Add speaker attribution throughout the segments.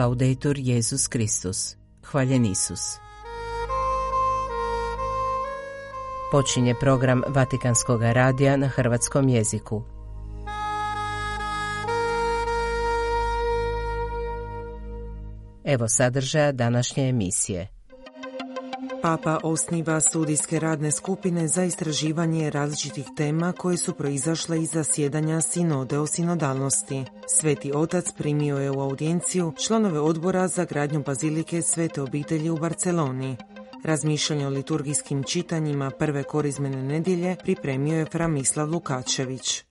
Speaker 1: Laudetur Jezus Kristus. Hvaljen Isus. Počinje program Vatikanskog radija na hrvatskom jeziku. Evo sadržaja današnje emisije.
Speaker 2: Papa osniva studijske radne skupine za istraživanje različitih tema koje su proizašle iz zasjedanja sinode o sinodalnosti. Sveti otac primio je u audijenciju članove odbora za gradnju bazilike Svete obitelji u Barceloni. Razmišljanje o liturgijskim čitanjima prve korizmene nedjelje pripremio je Framislav Lukačević.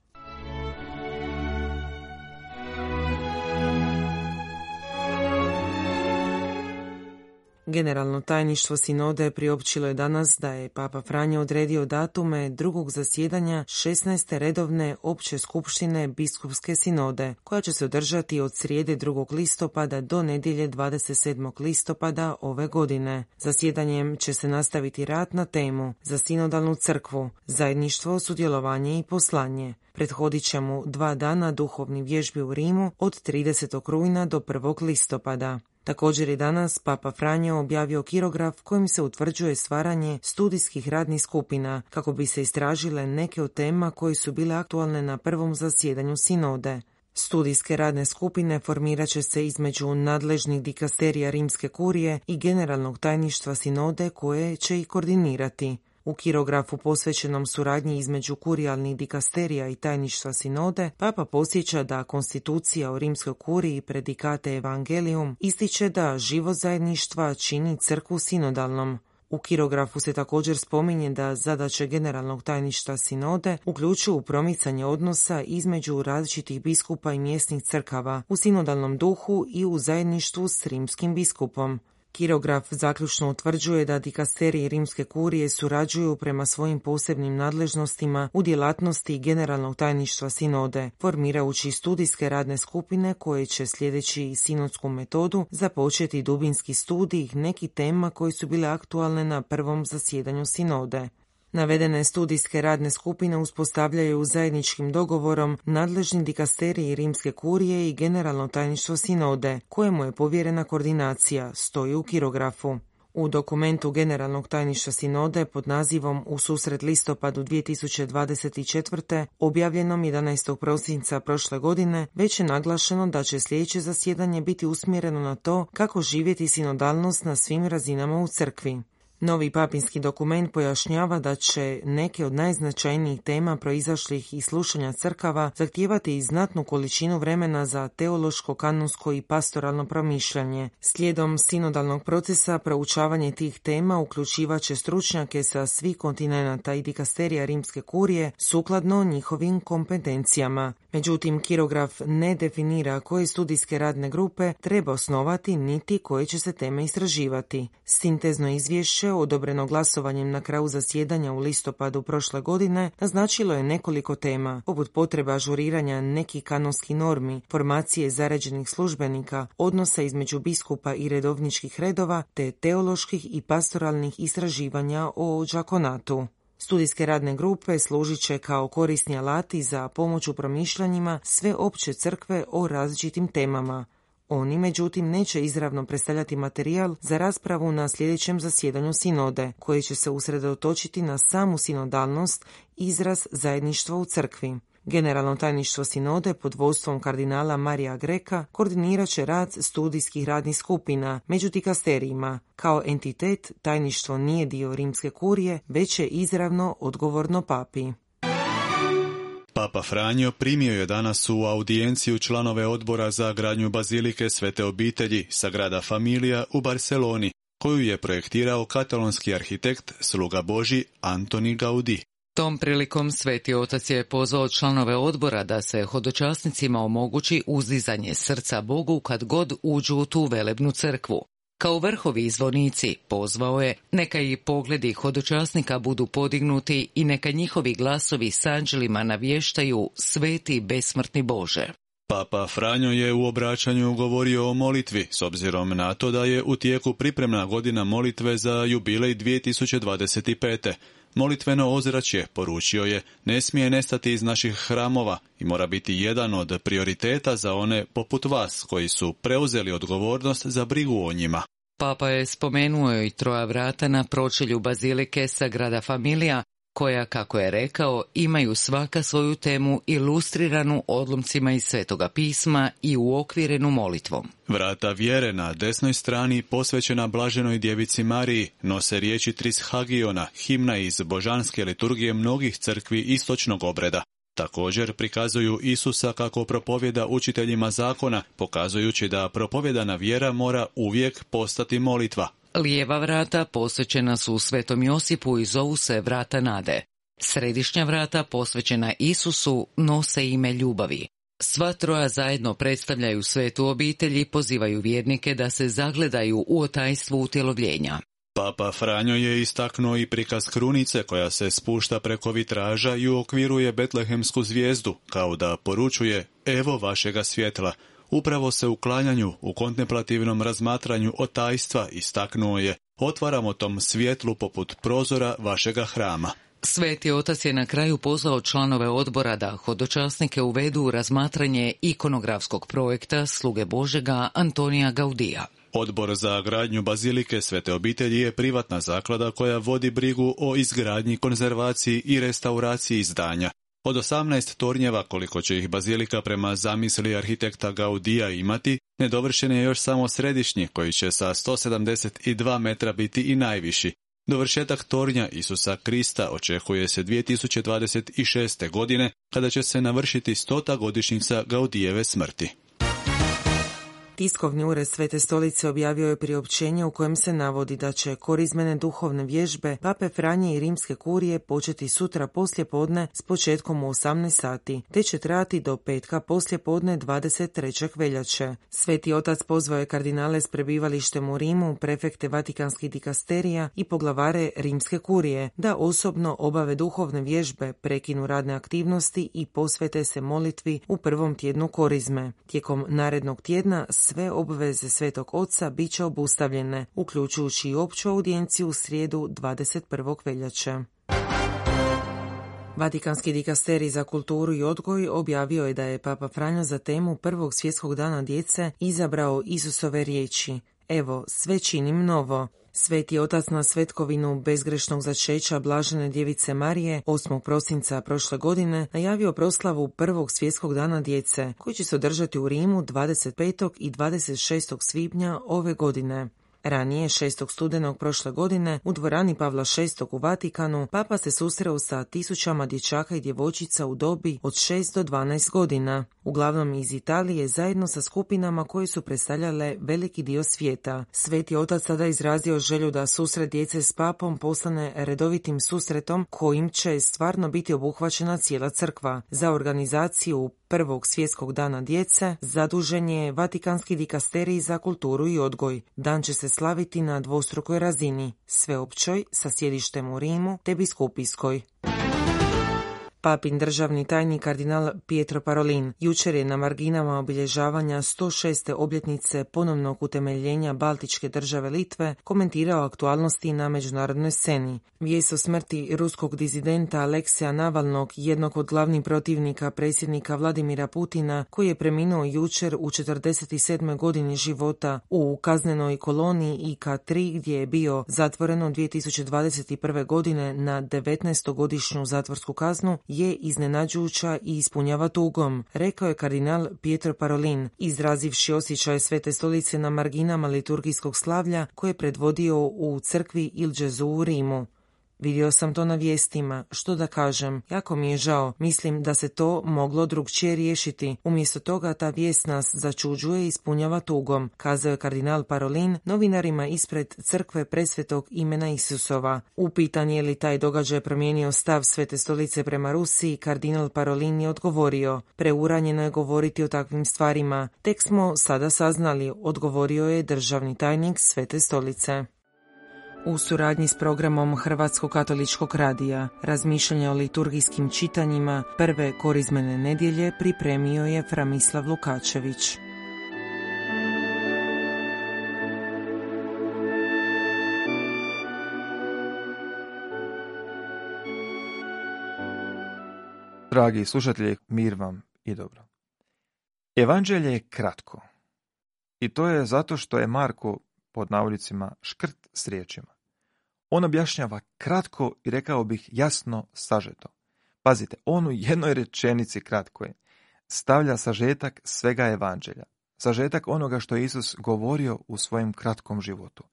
Speaker 2: Generalno tajništvo sinode priopćilo je danas da je Papa Franje odredio datume drugog zasjedanja 16. redovne opće skupštine biskupske sinode, koja će se održati od srijede 2. listopada do nedjelje 27. listopada ove godine. Zasjedanjem će se nastaviti rad na temu za sinodalnu crkvu, zajedništvo, sudjelovanje i poslanje. Prethodit će mu dva dana duhovni vježbi u Rimu od 30. rujna do 1. listopada. Također je danas Papa Franjo objavio kirograf kojim se utvrđuje stvaranje studijskih radnih skupina kako bi se istražile neke od tema koje su bile aktualne na prvom zasjedanju sinode. Studijske radne skupine formirat će se između nadležnih dikasterija Rimske kurije i generalnog tajništva sinode koje će ih koordinirati. U kirografu posvećenom suradnji između kurijalnih dikasterija i tajništva sinode, Papa posjeća da konstitucija o rimskoj kuriji predikate Evangelium ističe da živo zajedništva čini crkvu sinodalnom. U kirografu se također spominje da zadaće generalnog tajništva sinode uključuju promicanje odnosa između različitih biskupa i mjesnih crkava u sinodalnom duhu i u zajedništvu s rimskim biskupom. Kirograf zaključno utvrđuje da dikasterije rimske kurije surađuju prema svojim posebnim nadležnostima u djelatnosti generalnog tajništva sinode, formirajući studijske radne skupine koje će sljedeći sinodsku metodu započeti dubinski studij nekih tema koji su bile aktualne na prvom zasjedanju sinode. Navedene studijske radne skupine uspostavljaju zajedničkim dogovorom nadležni dikasteriji Rimske kurije i generalno tajništvo sinode, kojemu je povjerena koordinacija, stoji u kirografu. U dokumentu Generalnog tajništva sinode pod nazivom U susret listopadu 2024. objavljenom 11. prosinca prošle godine već je naglašeno da će sljedeće zasjedanje biti usmjereno na to kako živjeti sinodalnost na svim razinama u crkvi. Novi papinski dokument pojašnjava da će neke od najznačajnijih tema proizašlih iz slušanja crkava zahtijevati i znatnu količinu vremena za teološko, kanonsko i pastoralno promišljanje. Slijedom sinodalnog procesa proučavanje tih tema uključivaće stručnjake sa svih kontinenata i dikasterija rimske kurije sukladno njihovim kompetencijama. Međutim, kirograf ne definira koje studijske radne grupe treba osnovati niti koje će se teme istraživati. Sintezno izvješće, odobreno glasovanjem na kraju zasjedanja u listopadu prošle godine, naznačilo je nekoliko tema, poput potreba ažuriranja nekih kanonskih normi, formacije zaređenih službenika, odnosa između biskupa i redovničkih redova, te teoloških i pastoralnih istraživanja o džakonatu. Studijske radne grupe služit će kao korisni alati za pomoć u promišljanjima sve opće crkve o različitim temama. Oni, međutim, neće izravno predstavljati materijal za raspravu na sljedećem zasjedanju sinode, koji će se usredotočiti na samu sinodalnost, izraz zajedništva u crkvi. Generalno tajništvo sinode pod vodstvom kardinala Marija Greka koordinirat će rad studijskih radnih skupina među dikasterijima. Kao entitet tajništvo nije dio rimske kurije, već je izravno odgovorno papi.
Speaker 3: Papa Franjo primio je danas u audijenciju članove odbora za gradnju bazilike Svete obitelji Sagrada Familija u Barceloni, koju je projektirao katalonski arhitekt sluga Boži Antoni Gaudi.
Speaker 4: Tom prilikom Sveti Otac je pozvao članove odbora da se hodočasnicima omogući uzdizanje srca Bogu kad god uđu u tu velebnu crkvu. Kao vrhovi zvonici pozvao je neka i pogledi hodočasnika budu podignuti i neka njihovi glasovi s anđelima navještaju sveti besmrtni Bože.
Speaker 3: Papa Franjo je u obraćanju govorio o molitvi, s obzirom na to da je u tijeku pripremna godina molitve za jubilej 2025. Molitveno ozračje, poručio je, ne smije nestati iz naših hramova i mora biti jedan od prioriteta za one poput vas koji su preuzeli odgovornost za brigu o njima.
Speaker 4: Papa je spomenuo i troja vrata na pročelju bazilike grada Familija, koja, kako je rekao, imaju svaka svoju temu ilustriranu odlomcima iz Svetoga pisma i uokvirenu molitvom.
Speaker 3: Vrata vjere na desnoj strani posvećena blaženoj djevici Mariji nose riječi Trishagiona, himna iz božanske liturgije mnogih crkvi istočnog obreda. Također prikazuju Isusa kako propovjeda učiteljima zakona, pokazujući da propovjedana vjera mora uvijek postati molitva.
Speaker 4: Lijeva vrata posvećena su Svetom Josipu i zovu se vrata nade. Središnja vrata posvećena Isusu nose ime ljubavi. Sva troja zajedno predstavljaju svetu obitelj i pozivaju vjernike da se zagledaju u otajstvu utjelovljenja.
Speaker 3: Papa Franjo je istaknuo i prikaz krunice koja se spušta preko vitraža i uokviruje Betlehemsku zvijezdu, kao da poručuje evo vašega svjetla. Upravo se u klanjanju, u kontemplativnom razmatranju otajstva istaknuo je otvaramo tom svjetlu poput prozora vašega hrama.
Speaker 4: Sveti otac je na kraju pozvao članove odbora da hodočasnike uvedu u razmatranje ikonografskog projekta Sluge Božega Antonija Gaudija.
Speaker 3: Odbor za gradnju bazilike Svete obitelji je privatna zaklada koja vodi brigu o izgradnji, konzervaciji i restauraciji izdanja. Od 18 tornjeva koliko će ih bazilika prema zamisli arhitekta Gaudija imati, nedovršen je još samo središnji koji će sa 172 metra biti i najviši. Dovršetak tornja Isusa Krista očekuje se 2026. godine kada će se navršiti stota godišnjica Gaudijeve smrti.
Speaker 2: Tiskovni ured Svete stolice objavio je priopćenje u kojem se navodi da će korizmene duhovne vježbe Pape Franje i Rimske kurije početi sutra poslje podne s početkom u 18 sati, te će trajati do petka poslje podne 23. veljače. Sveti otac pozvao je kardinale s prebivalištem u Rimu, prefekte Vatikanskih dikasterija i poglavare Rimske kurije da osobno obave duhovne vježbe, prekinu radne aktivnosti i posvete se molitvi u prvom tjednu korizme. Tijekom narednog tjedna sve obveze Svetog Oca bit će obustavljene, uključujući i opću audijenciju u srijedu 21. veljače. Vatikanski dikasteri za kulturu i odgoj objavio je da je Papa Franjo za temu Prvog svjetskog dana djece izabrao Isusove riječi. Evo, sve činim novo. Sveti otac na svetkovinu bezgrešnog začeća Blažene djevice Marije 8. prosinca prošle godine najavio proslavu prvog svjetskog dana djece koji će se održati u Rimu 25. i 26. svibnja ove godine. Ranije, 6. studenog prošle godine, u dvorani Pavla VI u Vatikanu, papa se susreo sa tisućama dječaka i djevojčica u dobi od 6 do 12 godina, uglavnom iz Italije zajedno sa skupinama koje su predstavljale veliki dio svijeta. Sveti otac sada izrazio želju da susret djece s papom postane redovitim susretom kojim će stvarno biti obuhvaćena cijela crkva. Za organizaciju prvog svjetskog dana djece zadužen je Vatikanski dikasterij za kulturu i odgoj. Dan će se slaviti na dvostrukoj razini, sveopćoj sa sjedištem u Rimu te biskupijskoj. Papin državni tajnik kardinal Pietro Parolin jučer je na marginama obilježavanja 106. obljetnice ponovnog utemeljenja Baltičke države Litve komentirao aktualnosti na međunarodnoj sceni. Vijest o smrti ruskog dizidenta Aleksija Navalnog, jednog od glavnih protivnika predsjednika Vladimira Putina, koji je preminuo jučer u 47. godini života u kaznenoj koloniji IK-3 gdje je bio zatvoreno 2021. godine na 19. godišnju zatvorsku kaznu, je iznenađujuća i ispunjava tugom, rekao je kardinal Pietro Parolin, izrazivši osjećaj svete stolice na marginama liturgijskog slavlja koje je predvodio u crkvi Il Gesù u Rimu. Vidio sam to na vijestima, što da kažem, jako mi je žao, mislim da se to moglo drugčije riješiti. Umjesto toga ta vijest nas začuđuje i ispunjava tugom, kazao je kardinal Parolin novinarima ispred crkve presvetog imena Isusova. Upitan je li taj događaj promijenio stav svete stolice prema Rusiji, kardinal Parolin je odgovorio, preuranjeno je govoriti o takvim stvarima, tek smo sada saznali, odgovorio je državni tajnik svete stolice. U suradnji s programom Hrvatskog katoličkog radija, razmišljanja o liturgijskim čitanjima prve korizmene nedjelje pripremio je Framislav Lukačević.
Speaker 5: Dragi slušatelji, mir vam i dobro. Evanđelje je kratko. I to je zato što je Marko, pod navodicima, škrt s riječima. On objašnjava kratko i rekao bih jasno sažeto. Pazite, on u jednoj rečenici kratko je. Stavlja sažetak svega evanđelja. Sažetak onoga što je Isus govorio u svojem kratkom životu.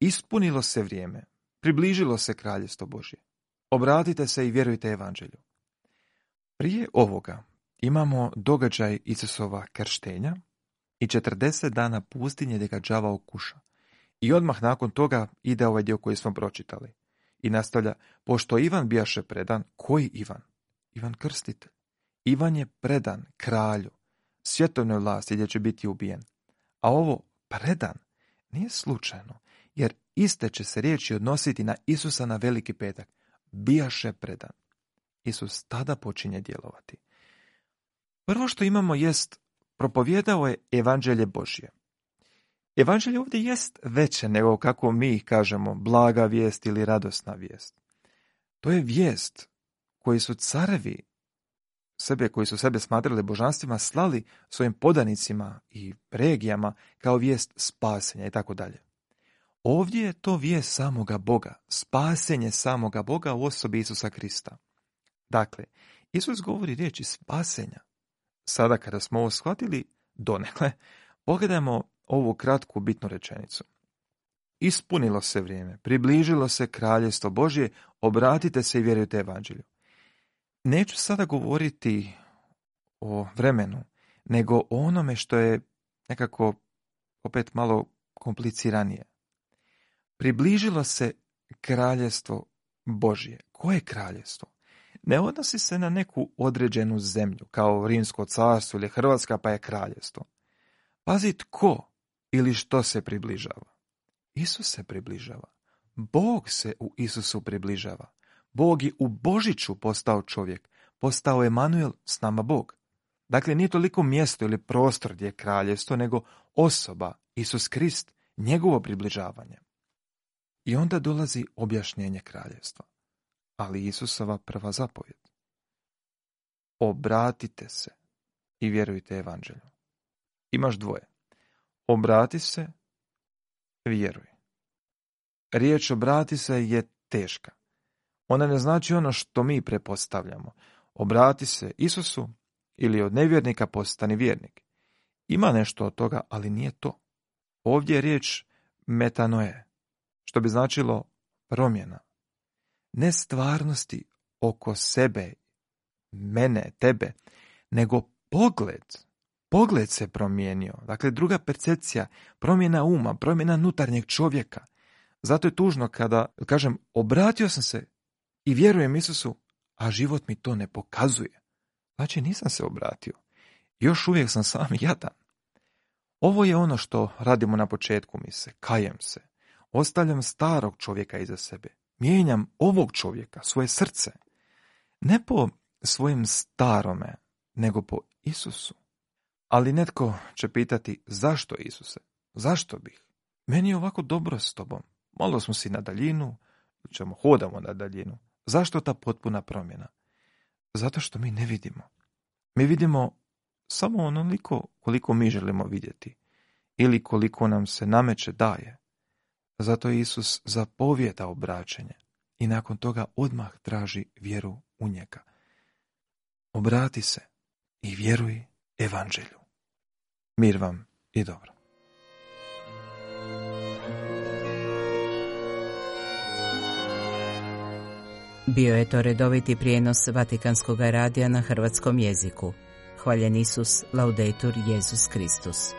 Speaker 5: Ispunilo se vrijeme. Približilo se kraljestvo Božje. Obratite se i vjerujte evanđelju. Prije ovoga imamo događaj Isusova krštenja i 40 dana pustinje gdje ga đava okuša. I odmah nakon toga ide ovaj dio koji smo pročitali. I nastavlja, pošto Ivan bijaše predan, koji Ivan? Ivan Krstitelj. Ivan je predan kralju, svjetovnoj vlasti gdje će biti ubijen. A ovo predan nije slučajno, jer iste će se riječi odnositi na Isusa na veliki petak. Bijaše predan. Isus tada počinje djelovati. Prvo što imamo jest, propovjedao je evanđelje Božje. Evanđelje ovdje jest veće nego kako mi kažemo blaga vijest ili radosna vijest. To je vijest koji su carevi sebe koji su sebe smatrali božanstvima slali svojim podanicima i regijama kao vijest spasenja i tako dalje. Ovdje je to vijest samoga Boga, spasenje samoga Boga u osobi Isusa Krista. Dakle, Isus govori riječi spasenja. Sada kada smo ovo shvatili, donekle, pogledajmo ovu kratku bitnu rečenicu. Ispunilo se vrijeme, približilo se kraljestvo Božje, obratite se i vjerujte evanđelju. Neću sada govoriti o vremenu, nego o onome što je nekako opet malo kompliciranije. Približilo se kraljestvo Božje. Koje kraljestvo? Ne odnosi se na neku određenu zemlju, kao Rimsko carstvo ili Hrvatska pa je kraljestvo. Pazi tko ili što se približava. Isus se približava. Bog se u Isusu približava. Bog je u Božiću postao čovjek, postao Emanuel s nama Bog. Dakle, nije toliko mjesto ili prostor gdje je kraljevstvo, nego osoba, Isus Krist, njegovo približavanje. I onda dolazi objašnjenje kraljevstva. Ali Isusova prva zapovjed. Obratite se i vjerujte evanđelju. Imaš dvoje. Obrati se, vjeruj. Riječ obrati se je teška. Ona ne znači ono što mi prepostavljamo. Obrati se Isusu ili od nevjernika postani vjernik. Ima nešto od toga, ali nije to. Ovdje je riječ metanoje, što bi značilo promjena. Ne stvarnosti oko sebe, mene, tebe, nego pogled. Pogled se promijenio. Dakle, druga percepcija, promjena uma, promjena nutarnjeg čovjeka. Zato je tužno kada, kažem, obratio sam se i vjerujem Isusu, a život mi to ne pokazuje. Znači nisam se obratio. Još uvijek sam sam jadan. Ovo je ono što radimo na početku mi se, kajem se. Ostavljam starog čovjeka iza sebe. Mijenjam ovog čovjeka, svoje srce. Ne po svojim starome, nego po Isusu. Ali netko će pitati, zašto Isuse? Zašto bih? Meni je ovako dobro s tobom. Malo smo si na daljinu, ćemo hodamo na daljinu. Zašto ta potpuna promjena? Zato što mi ne vidimo. Mi vidimo samo onoliko koliko mi želimo vidjeti ili koliko nam se nameće daje. Zato Isus zapovjeda obraćanje i nakon toga odmah traži vjeru u njega. Obrati se i vjeruj evanđelju. Mir vam i dobro.
Speaker 1: Bio je to redoviti prijenos Vatikanskog radija na hrvatskom jeziku. Hvaljen Isus, laudetur Jezus Kristus.